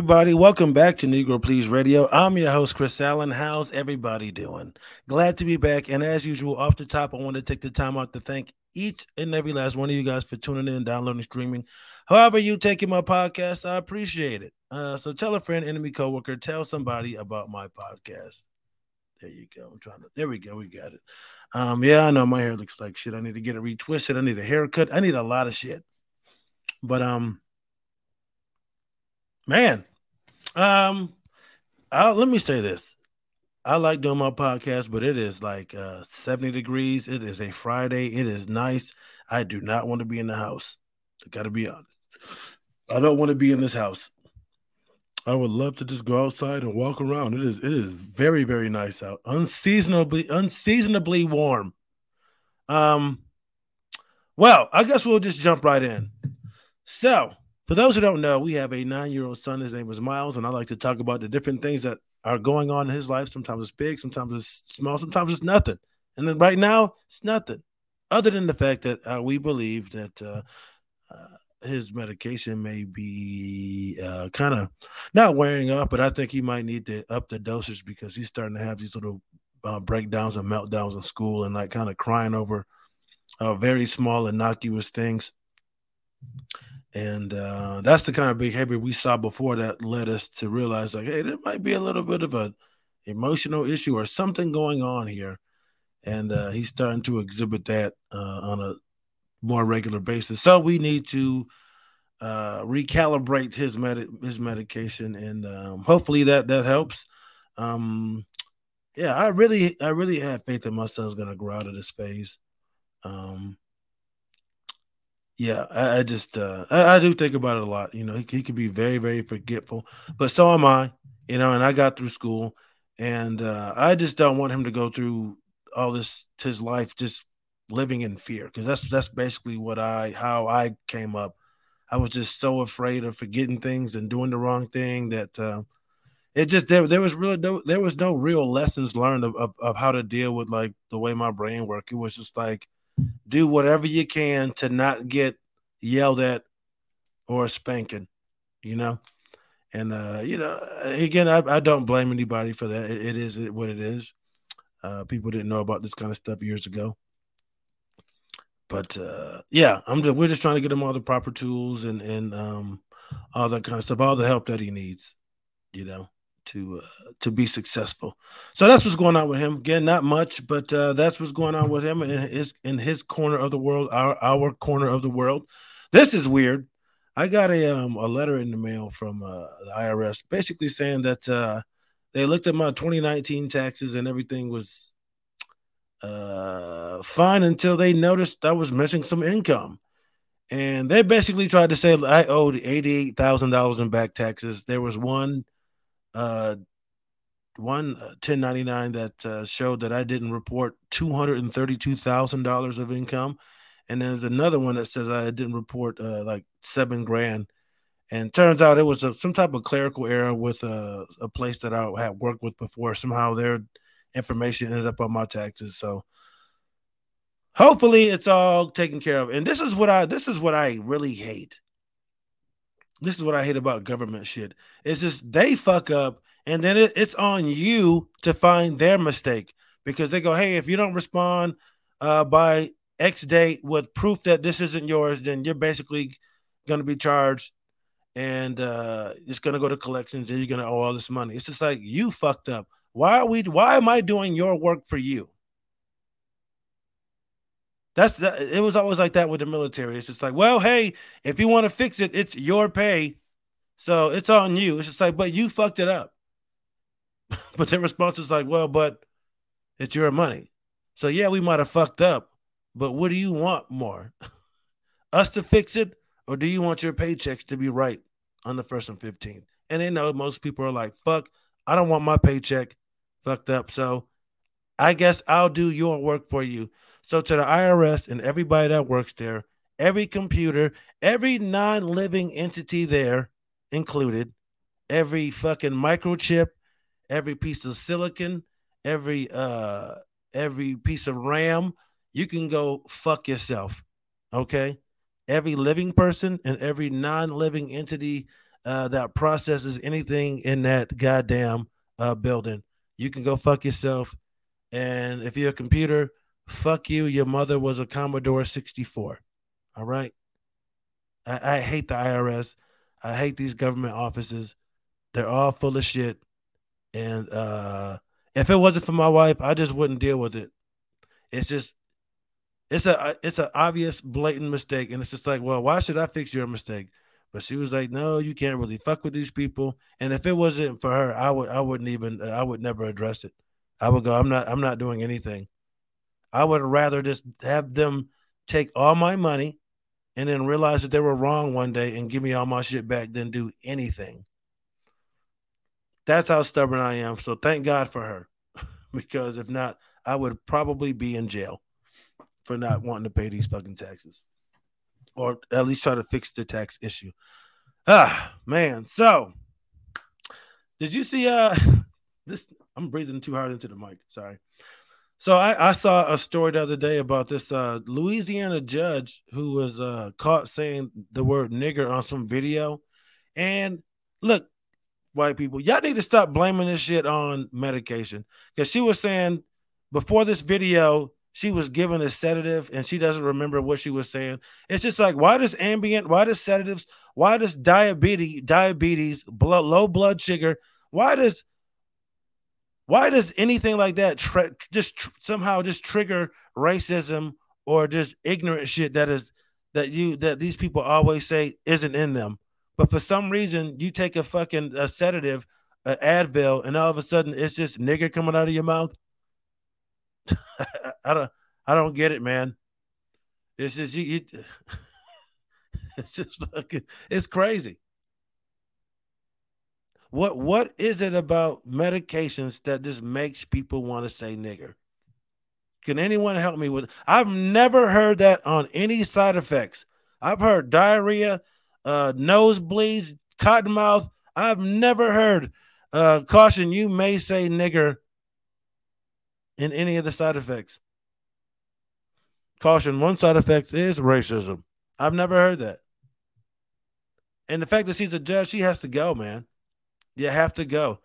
everybody. Welcome back to Negro Please Radio. I'm your host, Chris Allen. How's everybody doing? Glad to be back. And as usual, off the top, I want to take the time out to thank each and every last one of you guys for tuning in, downloading, streaming. However, you taking my podcast, I appreciate it. Uh, so tell a friend, enemy, coworker, tell somebody about my podcast. There you go. I'm trying to. There we go. We got it. Um, yeah, I know my hair looks like shit. I need to get it retwisted. I need a haircut. I need a lot of shit. But um, man, um, I'll, let me say this. I like doing my podcast, but it is like uh 70 degrees. It is a Friday. It is nice. I do not want to be in the house. I gotta be honest. I don't want to be in this house. I would love to just go outside and walk around. It is it is very very nice out. Unseasonably unseasonably warm. Um well, I guess we'll just jump right in. So, for those who don't know, we have a 9-year-old son. His name is Miles and I like to talk about the different things that are going on in his life. Sometimes it's big, sometimes it's small, sometimes it's nothing. And then right now, it's nothing. Other than the fact that uh, we believe that uh, uh, his medication may be uh, kind of not wearing off, but I think he might need to up the dosage because he's starting to have these little uh, breakdowns and meltdowns in school and like kind of crying over uh, very small innocuous things. And uh, that's the kind of behavior we saw before that led us to realize like, hey, there might be a little bit of an emotional issue or something going on here. And uh, he's starting to exhibit that uh, on a more regular basis. So we need to uh, recalibrate his med- his medication, and um, hopefully that that helps. Um, yeah, I really I really have faith that my son's gonna grow out of this phase. Um, yeah, I, I just uh, I, I, do think about it a lot. You know, he, he could be very very forgetful, but so am I. You know, and I got through school, and uh, I just don't want him to go through all this his life just living in fear because that's that's basically what I how I came up. I was just so afraid of forgetting things and doing the wrong thing that uh, it just there there was really no, there was no real lessons learned of, of, of how to deal with like the way my brain worked. It was just like do whatever you can to not get yelled at or spanking, you know. And uh, you know, again, I, I don't blame anybody for that. it, it is what it is. Uh, people didn't know about this kind of stuff years ago but uh, yeah, I'm just, we're just trying to get him all the proper tools and and um, all that kind of stuff, all the help that he needs, you know, to uh, to be successful. So that's what's going on with him. Again, not much, but uh, that's what's going on with him in his in his corner of the world, our our corner of the world. This is weird. I got a um a letter in the mail from uh, the IRS, basically saying that uh, they looked at my 2019 taxes and everything was uh, fine until they noticed I was missing some income. And they basically tried to say I owed eighty-eight thousand dollars in back taxes. There was one, uh, one 1099 uh, that uh, showed that I didn't report two hundred and thirty-two thousand dollars of income, and there's another one that says I didn't report uh, like seven grand. And turns out it was a, some type of clerical error with a, a place that I had worked with before. Somehow their information ended up on my taxes. So hopefully it's all taken care of. And this is what I this is what I really hate. This is what I hate about government shit. It's just they fuck up and then it, it's on you to find their mistake because they go, hey, if you don't respond uh, by X date with proof that this isn't yours, then you're basically going to be charged and uh, it's going to go to collections and you're going to owe all this money. It's just like you fucked up. Why are we why am I doing your work for you? That's that it was always like that with the military. It's just like, well, hey, if you want to fix it, it's your pay. So it's on you. It's just like, but you fucked it up. but their response is like, well, but it's your money. So yeah, we might have fucked up, but what do you want more? Us to fix it, or do you want your paychecks to be right on the first and 15th? And they know most people are like, fuck, I don't want my paycheck fucked up. So I guess I'll do your work for you. So to the IRS and everybody that works there, every computer, every non-living entity there included, every fucking microchip, every piece of silicon, every uh every piece of RAM, you can go fuck yourself. Okay? Every living person and every non-living entity uh, that processes anything in that goddamn uh, building. You can go fuck yourself. And if you're a computer, fuck you. Your mother was a Commodore 64. All right. I, I hate the IRS. I hate these government offices. They're all full of shit. And uh, if it wasn't for my wife, I just wouldn't deal with it. It's just it's a it's an obvious blatant mistake and it's just like well why should i fix your mistake but she was like no you can't really fuck with these people and if it wasn't for her i would i wouldn't even i would never address it i would go i'm not i'm not doing anything i would rather just have them take all my money and then realize that they were wrong one day and give me all my shit back than do anything that's how stubborn i am so thank god for her because if not i would probably be in jail for not wanting to pay these fucking taxes, or at least try to fix the tax issue. Ah, man. So, did you see? Uh, this I'm breathing too hard into the mic. Sorry. So I, I saw a story the other day about this uh, Louisiana judge who was uh, caught saying the word nigger on some video. And look, white people, y'all need to stop blaming this shit on medication. Because she was saying before this video, she was given a sedative and she doesn't remember what she was saying. It's just like, why does Ambien, why does sedatives, why does diabetes, diabetes, blood, low blood sugar, why does, why does anything like that tra- just tr- somehow just trigger racism or just ignorant shit that is that you that these people always say isn't in them, but for some reason you take a fucking a sedative, an Advil, and all of a sudden it's just nigger coming out of your mouth. I don't I don't get it, man. It's just you, you it's just fucking it's crazy. What what is it about medications that just makes people want to say nigger? Can anyone help me with I've never heard that on any side effects. I've heard diarrhea, uh nosebleeds, cotton mouth. I've never heard uh caution you may say nigger in any of the side effects. Caution, one side effect is racism. I've never heard that. And the fact that she's a judge, she has to go, man. You have to go.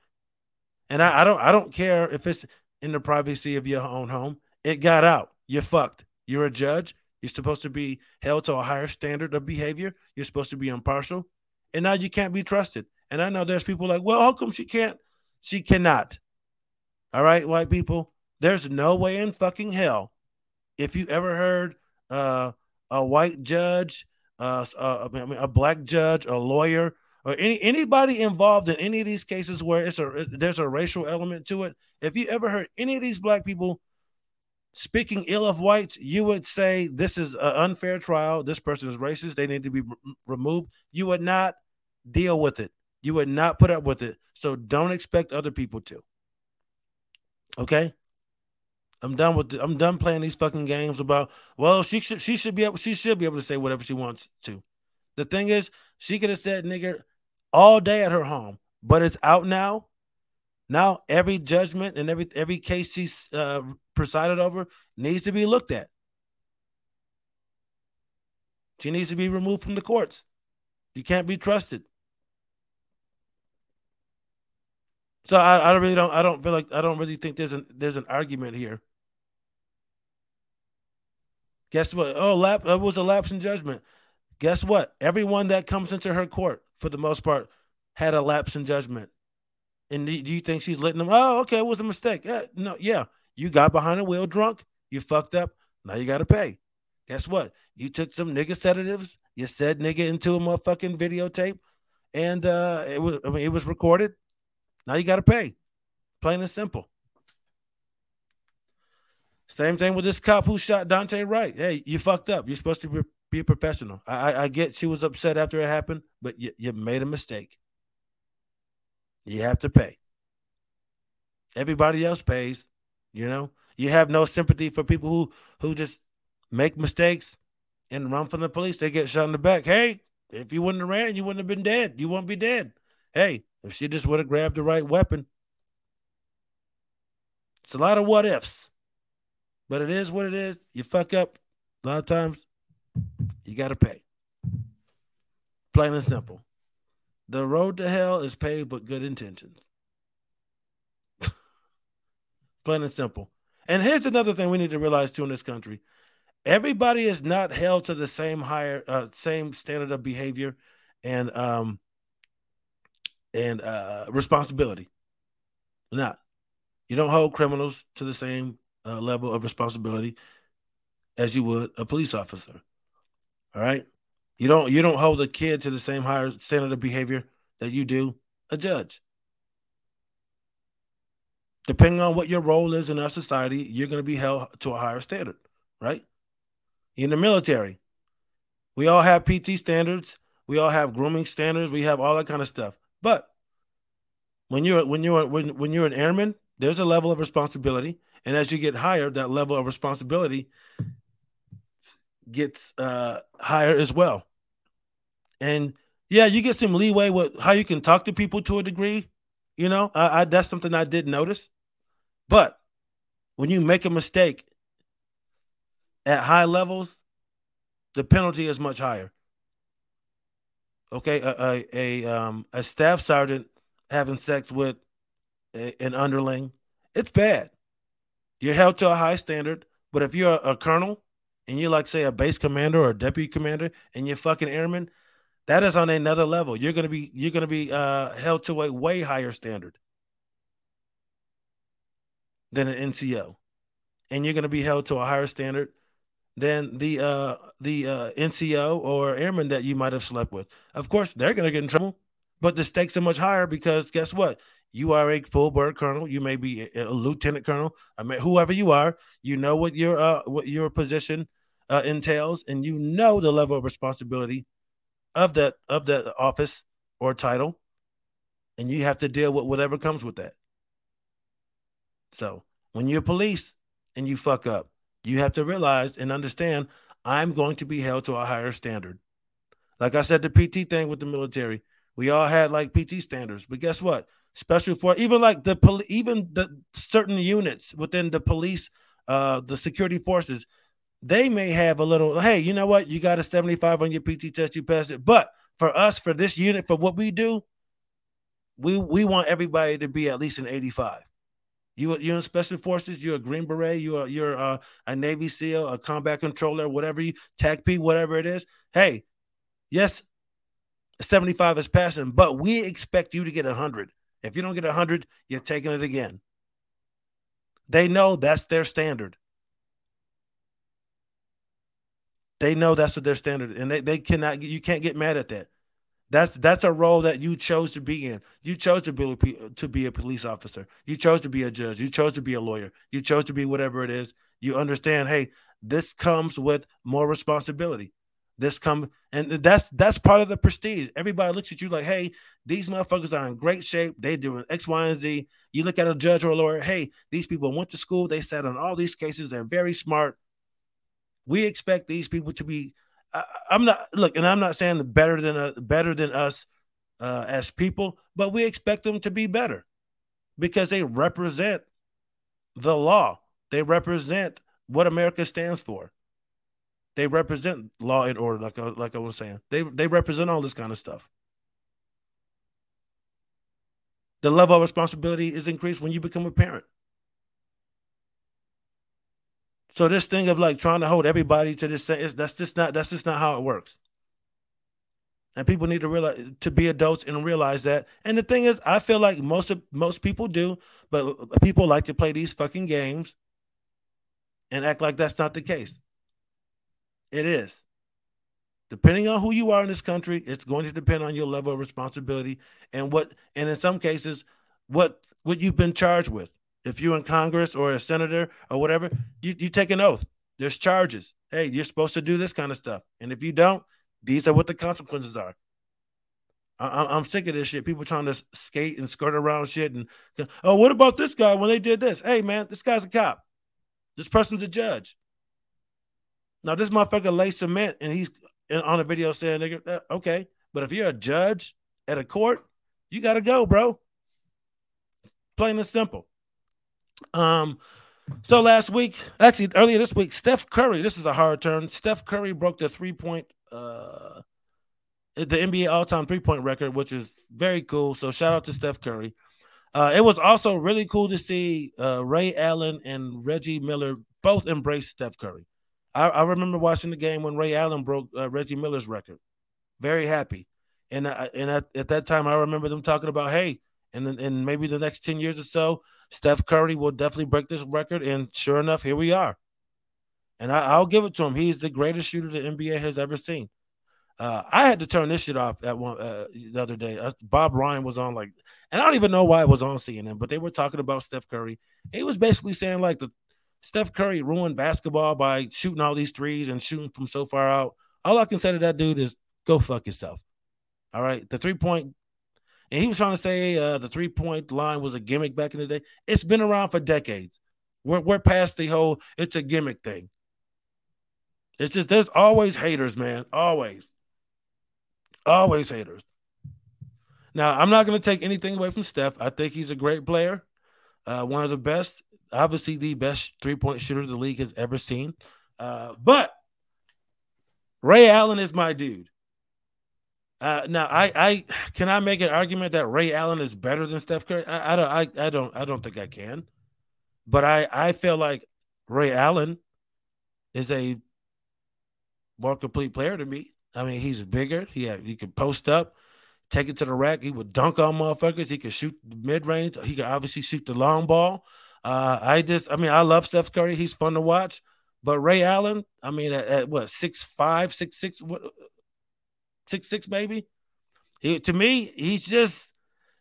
And I, I don't I don't care if it's in the privacy of your own home. It got out. You're fucked. You're a judge. You're supposed to be held to a higher standard of behavior. You're supposed to be impartial. And now you can't be trusted. And I know there's people like, well, how come she can't? She cannot. All right, white people. There's no way in fucking hell. If you ever heard uh, a white judge, uh, uh, I mean, a black judge, a lawyer, or any anybody involved in any of these cases where it's a there's a racial element to it. If you ever heard any of these black people speaking ill of whites, you would say this is an unfair trial. This person is racist. They need to be removed. You would not deal with it. You would not put up with it. So don't expect other people to. Okay. I'm done with. The, I'm done playing these fucking games about. Well, she should. She should be able. She should be able to say whatever she wants to. The thing is, she could have said "nigger" all day at her home, but it's out now. Now every judgment and every every case she's uh, presided over needs to be looked at. She needs to be removed from the courts. You can't be trusted. So I, I really don't I don't feel like I don't really think there's an there's an argument here. Guess what? Oh, lap it was a lapse in judgment. Guess what? Everyone that comes into her court, for the most part, had a lapse in judgment. And do you think she's letting them? Oh, okay, it was a mistake. Yeah, no, yeah. You got behind the wheel drunk. You fucked up. Now you got to pay. Guess what? You took some nigga sedatives. You said nigga into a motherfucking videotape, and uh, it was. I mean, it was recorded. Now you got to pay. Plain and simple. Same thing with this cop who shot Daunte Wright. Hey, you fucked up. You're supposed to be, be a professional. I, I, get she was upset after it happened, but you, you made a mistake. You have to pay. Everybody else pays. You know, you have no sympathy for people who who just make mistakes and run from the police. They get shot in the back. Hey, if you wouldn't have ran, you wouldn't have been dead. You wouldn't be dead. Hey, if she just would have grabbed the right weapon, it's a lot of what ifs. But it is what it is. You fuck up a lot of times, you got to pay. Plain and simple. The road to hell is paved with good intentions. Plain and simple. And here's another thing we need to realize too in this country: everybody is not held to the same higher, uh, same standard of behavior and um and uh responsibility. Not. You don't hold criminals to the same uh, level of responsibility as you would a police officer. All right. You don't you don't hold a kid to the same higher standard of behavior that you do a judge. Depending on what your role is in our society, you're going to be held to a higher standard, right? In the military, we all have PT standards, we all have grooming standards, we have all that kind of stuff. But when you're when you're when, when you're an airman, there's a level of responsibility, and as you get higher, that level of responsibility gets uh, higher as well. And yeah, you get some leeway with how you can talk to people to a degree. You know, I, I that's something I did notice. But when you make a mistake at high levels, the penalty is much higher. Okay, a a, a um a staff sergeant having sex with a, an underling, it's bad. You're held to a high standard, but if you're a, a colonel and you're like say a base commander or a deputy commander and you're fucking airman, that is on another level. You're gonna be you're gonna be uh, held to a way higher standard than an NCO, and you're gonna be held to a higher standard than the uh, the uh, NCO or airman that you might have slept with. Of course, they're gonna get in trouble, but the stakes are much higher because guess what? You are a full bird colonel. You may be a, a lieutenant colonel. I mean, whoever you are, you know what your uh, what your position uh, entails, and you know the level of responsibility of that of that office or title, and you have to deal with whatever comes with that. So when you're police and you fuck up, you have to realize and understand I'm going to be held to a higher standard. Like I said, the PT thing with the military, we all had like PT standards, but guess what? special for even like the police, even the certain units within the police, uh, the security forces, they may have a little. Hey, you know what? You got a seventy-five on your PT test, you passed it. But for us, for this unit, for what we do, we we want everybody to be at least an eighty-five. You you're in special forces. You're a Green Beret. You're you're uh, a Navy SEAL, a combat controller, whatever you TACP, whatever it is. Hey, yes, 75 is passing, but we expect you to get 100. If you don't get 100, you're taking it again. They know that's their standard. They know that's what their standard, and they, they cannot. You can't get mad at that. That's that's a role that you chose to be in. You chose to be to be a police officer. You chose to be a judge. You chose to be a lawyer. You chose to be whatever it is. You understand. Hey, this comes with more responsibility. This come and that's that's part of the prestige. Everybody looks at you like, hey, these motherfuckers are in great shape. They doing X, Y, and Z. You look at a judge or a lawyer, hey, these people went to school, they sat on all these cases, they're very smart. We expect these people to be. I, am not look, and I'm not saying better than uh, better than us uh, as people, but we expect them to be better because they represent the law. They represent what America stands for. They represent law and order, like I, like I was saying. They they represent all this kind of stuff. The level of responsibility is increased when you become a parent. So this thing of like trying to hold everybody to this that's just not that's just not how it works. And people need to realize to be adults and realize that. And the thing is, I feel like most of most people do, but people like to play these fucking games and act like that's not the case. It is. Depending on who you are in this country, it's going to depend on your level of responsibility and what, and in some cases, what what you've been charged with. If you're in Congress or a senator or whatever, you, you take an oath. There's charges. Hey, you're supposed to do this kind of stuff, and if you don't, these are what the consequences are. I, am sick of this shit. People trying to skate and skirt around shit. And oh, what about this guy when they did this? Hey, man, this guy's a cop. This person's a judge. Now this motherfucker lay cement and he's on a video saying, "Nigga, uh, okay." But if you're a judge at a court, you got to go, bro. Plain and simple. Um, so last week, actually earlier this week, Steph Curry. This is a hard turn. Steph Curry broke the three point. Uh, the NBA all-time three-point record, which is very cool. So shout out to Steph Curry. Uh, it was also really cool to see uh, Ray Allen and Reggie Miller both embrace Steph Curry. I, I remember watching the game when Ray Allen broke uh, Reggie Miller's record. Very happy, and I, and at, at that time I remember them talking about, hey, and then maybe the next ten years or so, Steph Curry will definitely break this record. And sure enough, here we are. And I, will give it to him. He's the greatest shooter the NBA has ever seen. Uh, I had to turn this shit off at one uh, the other day. Uh, Bob Ryan was on like, and I don't even know why it was on CNN, but they were talking about Steph Curry. He was basically saying like the Steph Curry ruined basketball by shooting all these threes and shooting from so far out. All I can say to that dude is go fuck yourself. All right, the three point, and he was trying to say uh, the three point line was a gimmick back in the day. It's been around for decades. We're we're past the whole it's a gimmick thing. It's just there's always haters, man. Always. Always haters. Now, I'm not going to take anything away from Steph. I think he's a great player, uh, one of the best, obviously the best three point shooter the league has ever seen. Uh, but Ray Allen is my dude. Uh, now, I, I can I make an argument that Ray Allen is better than Steph Curry? I, I don't, I, I don't, I don't think I can. But I, I feel like Ray Allen is a more complete player to me. I mean, he's bigger. He had, he could post up, take it to the rack. He would dunk on motherfuckers. He could shoot mid range. He could obviously shoot the long ball. Uh, I just, I mean, I love Steph Curry. He's fun to watch. But Ray Allen, I mean, at, at what six five, six six, what six six, maybe. He, to me, he's just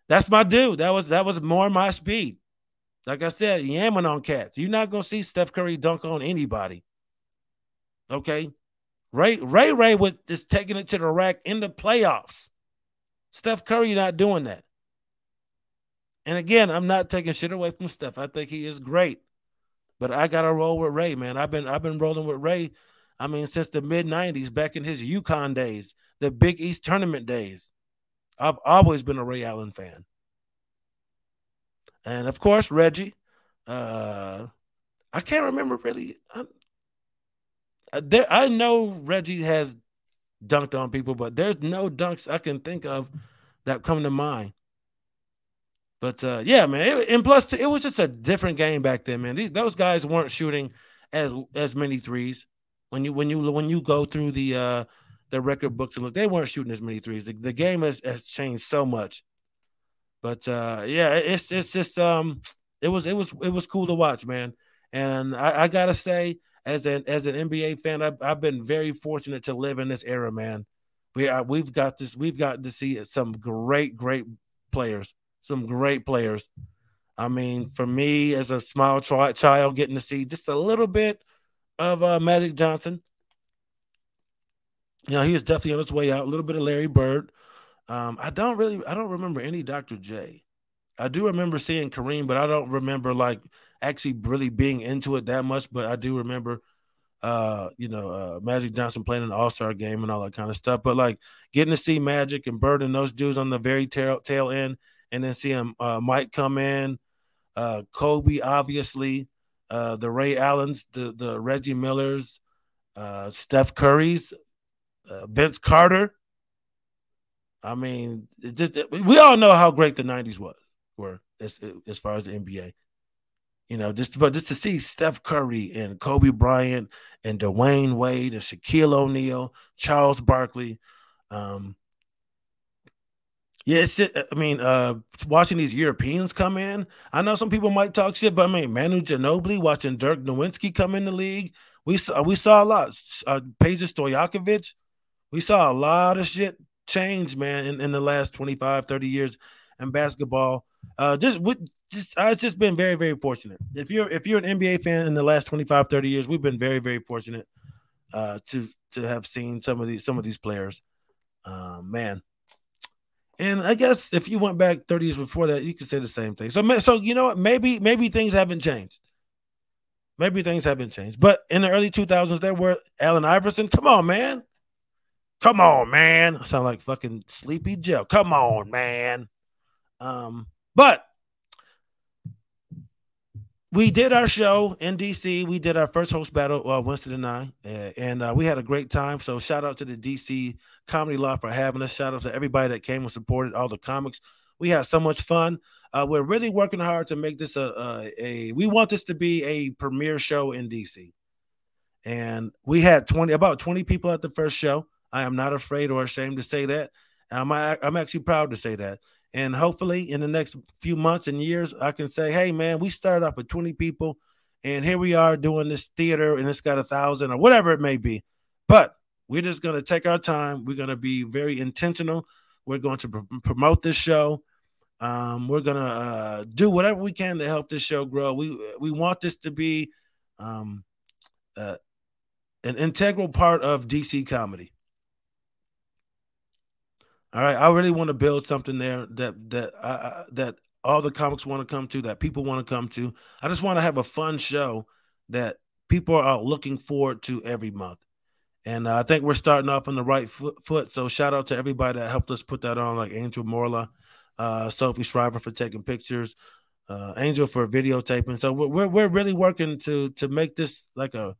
that's my dude. That was that was more my speed. Like I said, yamming on cats. You're not gonna see Steph Curry dunk on anybody. Okay, Ray Ray Ray was just taking it to the rack in the playoffs. Steph Curry not doing that. And again, I'm not taking shit away from Steph. I think he is great. But I gotta roll with Ray, man. I've been I've been rolling with Ray. I mean, since the mid '90s, back in his UConn days, the Big East tournament days. I've always been a Ray Allen fan. And of course, Reggie. Uh, I can't remember really. I'm, uh, there, I know Reggie has dunked on people, but there's no dunks I can think of that come to mind. But uh, yeah, man, it, and plus it was just a different game back then, man. These, those guys weren't shooting as as many threes. When you when you when you go through the uh, the record books look, they weren't shooting as many threes. The, the game has, has changed so much. But uh, yeah, it's it's just um, it was it was it was cool to watch, man. And I, I gotta say, as an as an NBA fan, I've, I've been very fortunate to live in this era, man. We are, we've got this. We've got to see some great, great players. Some great players. I mean, for me as a small child, getting to see just a little bit of uh, Magic Johnson. You know, he is definitely on his way out. A little bit of Larry Bird. Um, I don't really, I don't remember any Dr. J. I do remember seeing Kareem, but I don't remember like actually really being into it that much, but I do remember uh, you know, uh, Magic Johnson playing an All Star game and all that kind of stuff. But like getting to see Magic and Bird and those dudes on the very tail, tail end, and then seeing uh, Mike come in, uh, Kobe, obviously, uh, the Ray Allens, the the Reggie Millers, uh, Steph Curry's, uh, Vince Carter. I mean, it just we all know how great the '90s was were as as far as the NBA. You know, just but just to see Steph Curry and Kobe Bryant and Dwyane Wade and Shaquille O'Neal, Charles Barkley. Um, yeah, it's I mean, uh, watching these Europeans come in. I know some people might talk shit, but I mean, Manu Ginobili, watching Dirk Nowitzki come in the league. We saw we saw a lot. Uh, Peja Stojakovic, we saw a lot of shit change, man, in, in the last 25, 30 years in basketball. Uh, just with just uh, it's just been very very fortunate. If you're if you're an NBA fan in the last 25 30 years, we've been very very fortunate uh, to to have seen some of these some of these players. Uh, man. And I guess if you went back 30 years before that, you could say the same thing. So so you know what? Maybe maybe things haven't changed. Maybe things haven't changed. But in the early 2000s, there were Allen Iverson. Come on, man. Come on, man. I sound like fucking Sleepy Joe. Come on, man. Um, but we did our show in DC. We did our first host battle, uh, Winston and I, and uh, we had a great time. So shout out to the DC Comedy Loft for having us. Shout out to everybody that came and supported all the comics. We had so much fun. Uh, we're really working hard to make this a, a, a we want this to be a premiere show in DC. And we had 20 about 20 people at the first show. I am not afraid or ashamed to say that. I'm I'm actually proud to say that. And hopefully, in the next few months and years, I can say, hey, man, we started off with 20 people, and here we are doing this theater, and it's got a thousand or whatever it may be. But we're just going to take our time. We're going to be very intentional. We're going to pr- promote this show. Um, we're going to uh, do whatever we can to help this show grow. We we want this to be um, uh, an integral part of DC comedy. All right, I really want to build something there that that that all the comics want to come to, that people want to come to. I just want to have a fun show that people are looking forward to every month. And uh, I think we're starting off on the right foot, foot. So shout out to everybody that helped us put that on, like Angel Morla, uh, Sophie Shriver for taking pictures, uh, Angel for videotaping. So we're we're really working to to make this like a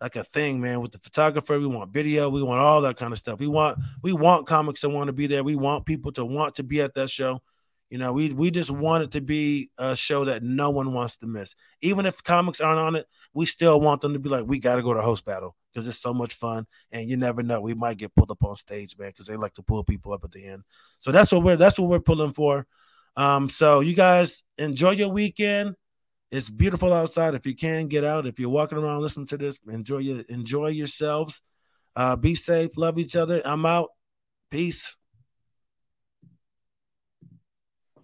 like a thing, man, with the photographer. We want video, we want all that kind of stuff. We want we want comics to want to be there. We want people to want to be at that show. You know, we we just want it to be a show that no one wants to miss. Even if comics aren't on it, we still want them to be like, we got to go to host battle because it's so much fun. And you never know, we might get pulled up on stage, man, because they like to pull people up at the end. So that's what we're that's what we're pulling for. Um, so you guys enjoy your weekend. It's beautiful outside. If you can get out, if you're walking around, listen to this. Enjoy your enjoy yourselves. Uh, be safe. Love each other. I'm out. Peace.